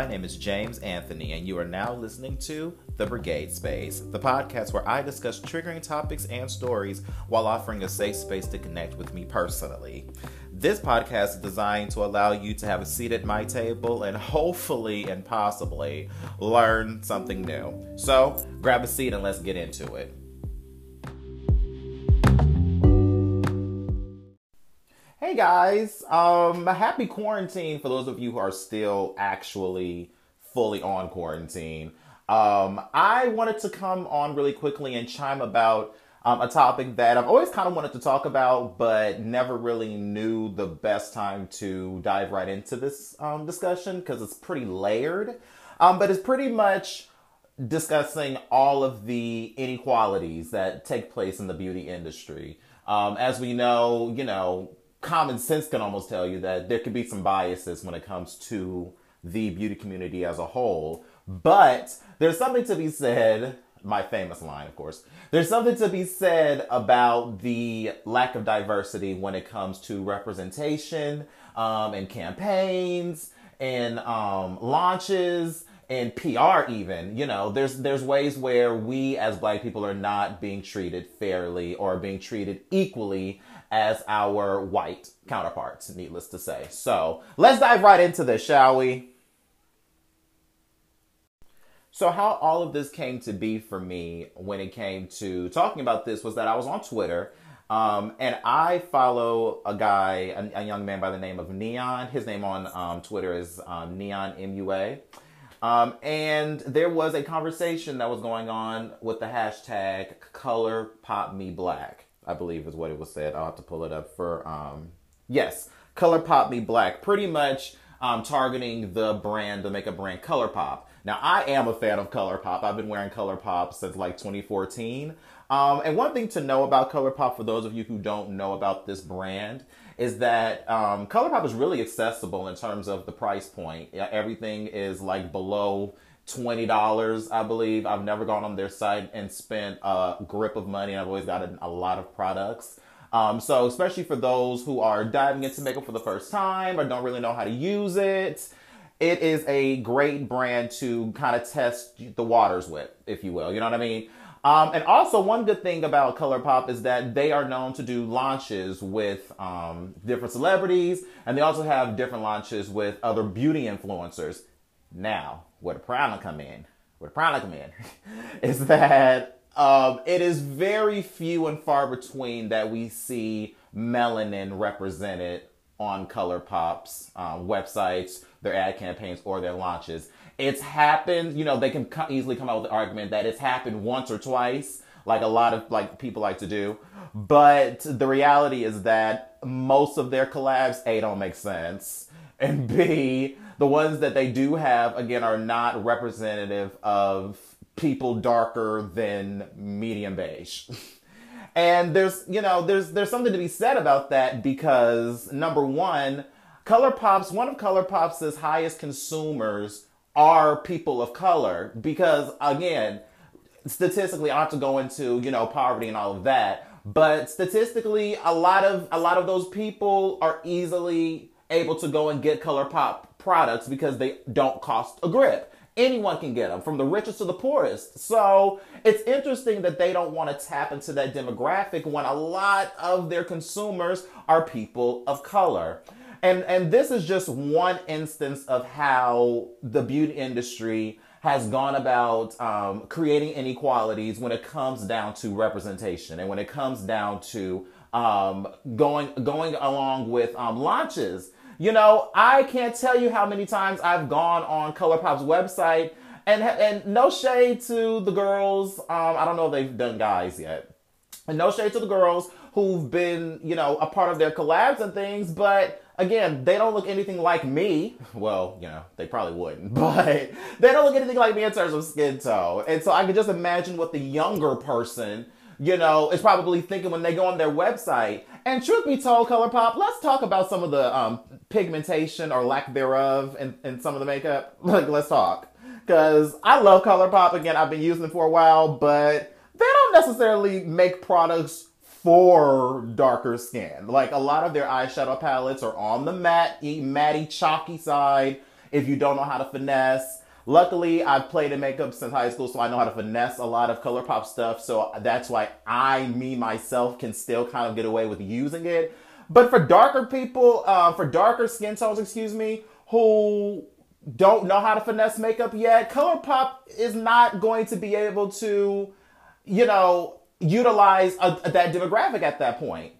My name is James Anthony, and you are now listening to The Brigade Space, the podcast where I discuss triggering topics and stories while offering a safe space to connect with me personally. This podcast is designed to allow you to have a seat at my table and hopefully and possibly learn something new. So grab a seat and let's get into it. Guys, um, happy quarantine for those of you who are still actually fully on quarantine. Um, I wanted to come on really quickly and chime about um, a topic that I've always kind of wanted to talk about, but never really knew the best time to dive right into this um, discussion because it's pretty layered. Um, but it's pretty much discussing all of the inequalities that take place in the beauty industry. Um, as we know, you know, common sense can almost tell you that there could be some biases when it comes to the beauty community as a whole. But there's something to be said, my famous line, of course, there's something to be said about the lack of diversity when it comes to representation um, and campaigns and um, launches and PR even, you know, there's there's ways where we as black people are not being treated fairly or being treated equally as our white counterparts, needless to say. So let's dive right into this, shall we? So, how all of this came to be for me when it came to talking about this was that I was on Twitter um, and I follow a guy, a, a, young man by the name of Neon. His name on um, Twitter is um, Neon MUA. Um, and there was a conversation that was going on with the hashtag color pop me black, I believe is what it was said. I'll have to pull it up for, um, yes, ColourPop me black, pretty much um, targeting the brand, the makeup brand ColourPop. Now, I am a fan of ColourPop. I've been wearing ColourPop since like 2014. Um, and one thing to know about ColourPop, for those of you who don't know about this brand, is that um, ColourPop is really accessible in terms of the price point. Everything is like below twenty dollars, I believe. I've never gone on their site and spent a grip of money. I've always gotten a lot of products. Um, so especially for those who are diving into makeup for the first time or don't really know how to use it, it is a great brand to kind of test the waters with, if you will. You know what I mean? Um, and also, one good thing about ColourPop is that they are known to do launches with um, different celebrities, and they also have different launches with other beauty influencers. Now, where the problem come in, where the problem come in, is that um, it is very few and far between that we see melanin represented on ColourPop's um, websites, their ad campaigns, or their launches. It's happened, you know, they can easily come out with the argument that it's happened once or twice, like a lot of like people like to do. But the reality is that most of their collabs, A, don't make sense. And B, the ones that they do have, again, are not representative of people darker than medium beige. and there's, you know, there's there's something to be said about that because number one, ColourPop's one of ColourPop's highest consumers are people of color because again, statistically, I have to go into you know poverty and all of that, but statistically, a lot of a lot of those people are easily able to go and get ColourPop products because they don't cost a grip. Anyone can get them, from the richest to the poorest. So it's interesting that they don't want to tap into that demographic when a lot of their consumers are people of color. And and this is just one instance of how the beauty industry has gone about um, creating inequalities when it comes down to representation and when it comes down to um, going going along with um, launches. You know, I can't tell you how many times I've gone on ColourPop's website and and no shade to the girls. Um, I don't know if they've done guys yet. And no shade to the girls who've been, you know, a part of their collabs and things, but again, they don't look anything like me. Well, you know, they probably wouldn't, but they don't look anything like me in terms of skin tone. And so I can just imagine what the younger person, you know, is probably thinking when they go on their website. And truth be told, ColourPop, let's talk about some of the um, pigmentation or lack thereof in, in some of the makeup. Like, let's talk. Because I love ColourPop. Again, I've been using it for a while, but they don't necessarily make products for darker skin. Like a lot of their eyeshadow palettes are on the matte, matty, chalky side. if you don't know how to finesse. Luckily, I've played in makeup since high school, so I know how to finesse a lot of ColourPop stuff. So that's why I, me, myself, can still kind of get away with using it. But for darker people, uh, for darker skin tones, excuse me, who don't know how to finesse makeup yet, ColourPop is not going to be able to, you know, utilize a, a, that demographic at that point.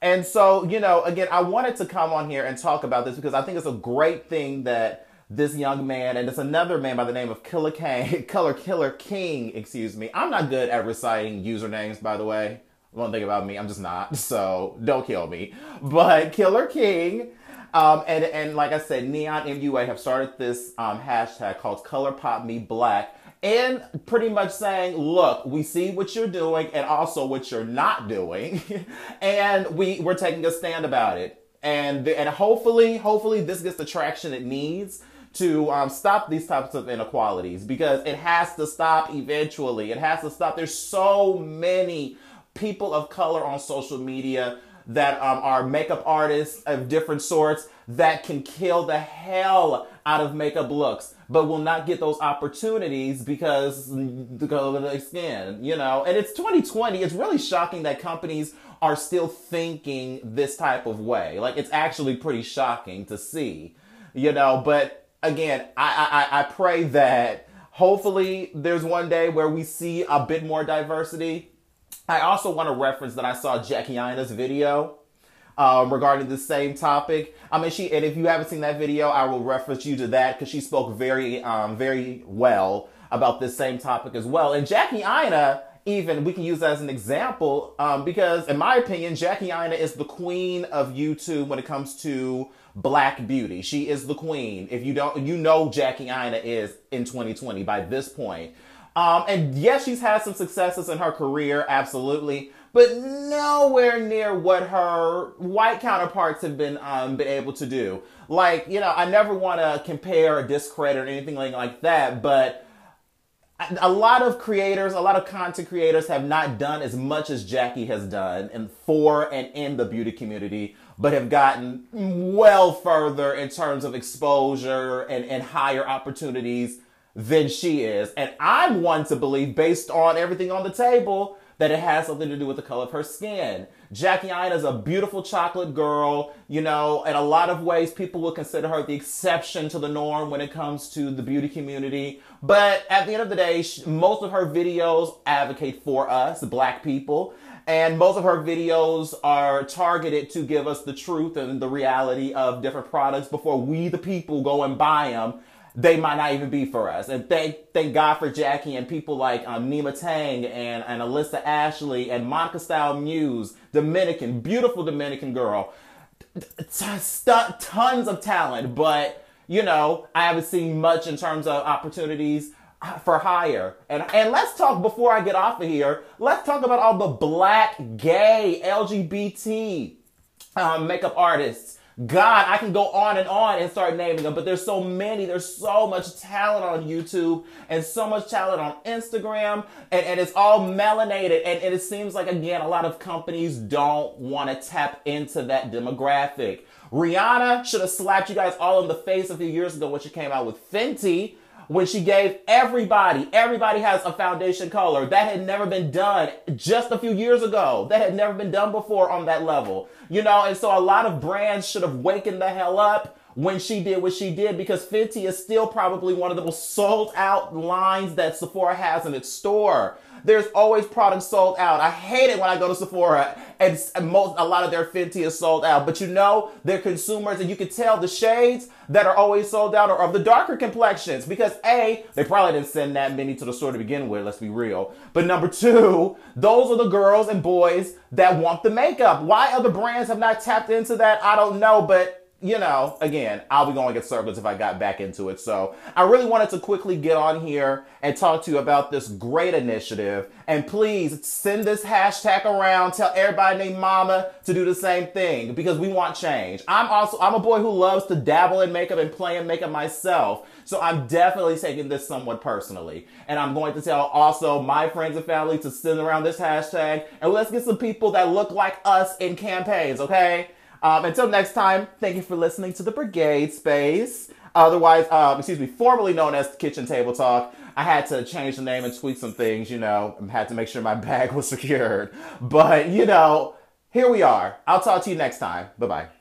And so, you know, again, I wanted to come on here and talk about this because I think it's a great thing that this young man and it's another man by the name of Killer King, Color Killer King, excuse me. I'm not good at reciting usernames, by the way. One thing about me, I'm just not. So don't kill me. But Killer King um, and, and like I said, Neon MUA have started this um, hashtag called ColourPop Me Black and pretty much saying, look, we see what you're doing and also what you're not doing. and we, we're taking a stand about it. And, and hopefully, hopefully this gets the traction it needs to um, stop these types of inequalities because it has to stop eventually. It has to stop. There's so many people of color on social media that um, are makeup artists of different sorts that can kill the hell out of makeup looks, but will not get those opportunities because the color of their skin, you know. And it's 2020. It's really shocking that companies are still thinking this type of way. Like it's actually pretty shocking to see, you know. But again, I I, I pray that hopefully there's one day where we see a bit more diversity I also want to reference that I saw Jackie Aina's video um, regarding the same topic. I mean, she and if you haven't seen that video, I will reference you to that because she spoke very, um, very well about this same topic as well. And Jackie Aina, even we can use as an example um, because, in my opinion, Jackie Aina is the queen of YouTube when it comes to black beauty. She is the queen. If you don't, you know Jackie Aina is in 2020 by this point. Um, and yes, she's had some successes in her career, absolutely, but nowhere near what her white counterparts have been um, been able to do. Like, you know, I never want to compare or discredit or anything like, like that, but a lot of creators, a lot of content creators have not done as much as Jackie has done and for and in the beauty community, but have gotten well further in terms of exposure and, and higher opportunities than she is. And I'm one to believe, based on everything on the table, that it has something to do with the color of her skin. Jackie Aina is a beautiful chocolate girl, you know, in a lot of ways, people will consider her the exception to the norm when it comes to the beauty community. But at the end of the day, most of her videos advocate for us, black people. And most of her videos are targeted to give us the truth and the reality of different products before we, the people, go and buy them they might not even be for us. And thank thank God for Jackie and people like um, Nyma Tang and, and Alissa Ashley and Monica Style Muse, Dominican, beautiful Dominican girl. Tons of talent, but you know, I haven't seen much in terms of opportunities uh, for hire. And and let's talk before I get off of here. Let's talk about all the black, gay, LGBT um, makeup artists God, I can go on and on and start naming them, but there's so many. There's so much talent on YouTube and so much talent on Instagram, and, and it's all melanated. And, and it seems like, again, a lot of companies don't want to tap into that demographic. Rihanna should have slapped you guys all in the face a few years ago when she came out with Fenty when she gave everybody, everybody has a foundation color. That had never been done just a few years ago. That had never been done before on that level. You know, and so a lot of brands should have wakened the hell up when she did what she did because Fenty is still probably one of the most sold out lines that Sephora has in its store. There's always products sold out. I hate it when I go to Sephora and most, a lot of their Fenty is sold out. But you know, they're consumers and you can tell the shades that are always sold out are of the darker complexions because A, they probably didn't send that many to the store to begin with, let's be real. But number two, those are the girls and boys that want the makeup. Why other brands have not tapped into that, I don't know, but you know, again, I'll be going in circles if I got back into it. So I really wanted to quickly get on here and talk to you about this great initiative. And please send this hashtag around. Tell everybody named Mama to do the same thing because we want change. I'm also, I'm a boy who loves to dabble in makeup and play in makeup myself. So I'm definitely taking this somewhat personally. And I'm going to tell also my friends and family to send around this hashtag and let's get some people that look like us in campaigns, okay? Um, until next time, thank you for listening to the Brigade Space. Otherwise, um, excuse me, formerly known as Kitchen Table Talk. I had to change the name and tweak some things, you know, I had to make sure my bag was secured. But, you know, here we are. I'll talk to you next time. Bye bye.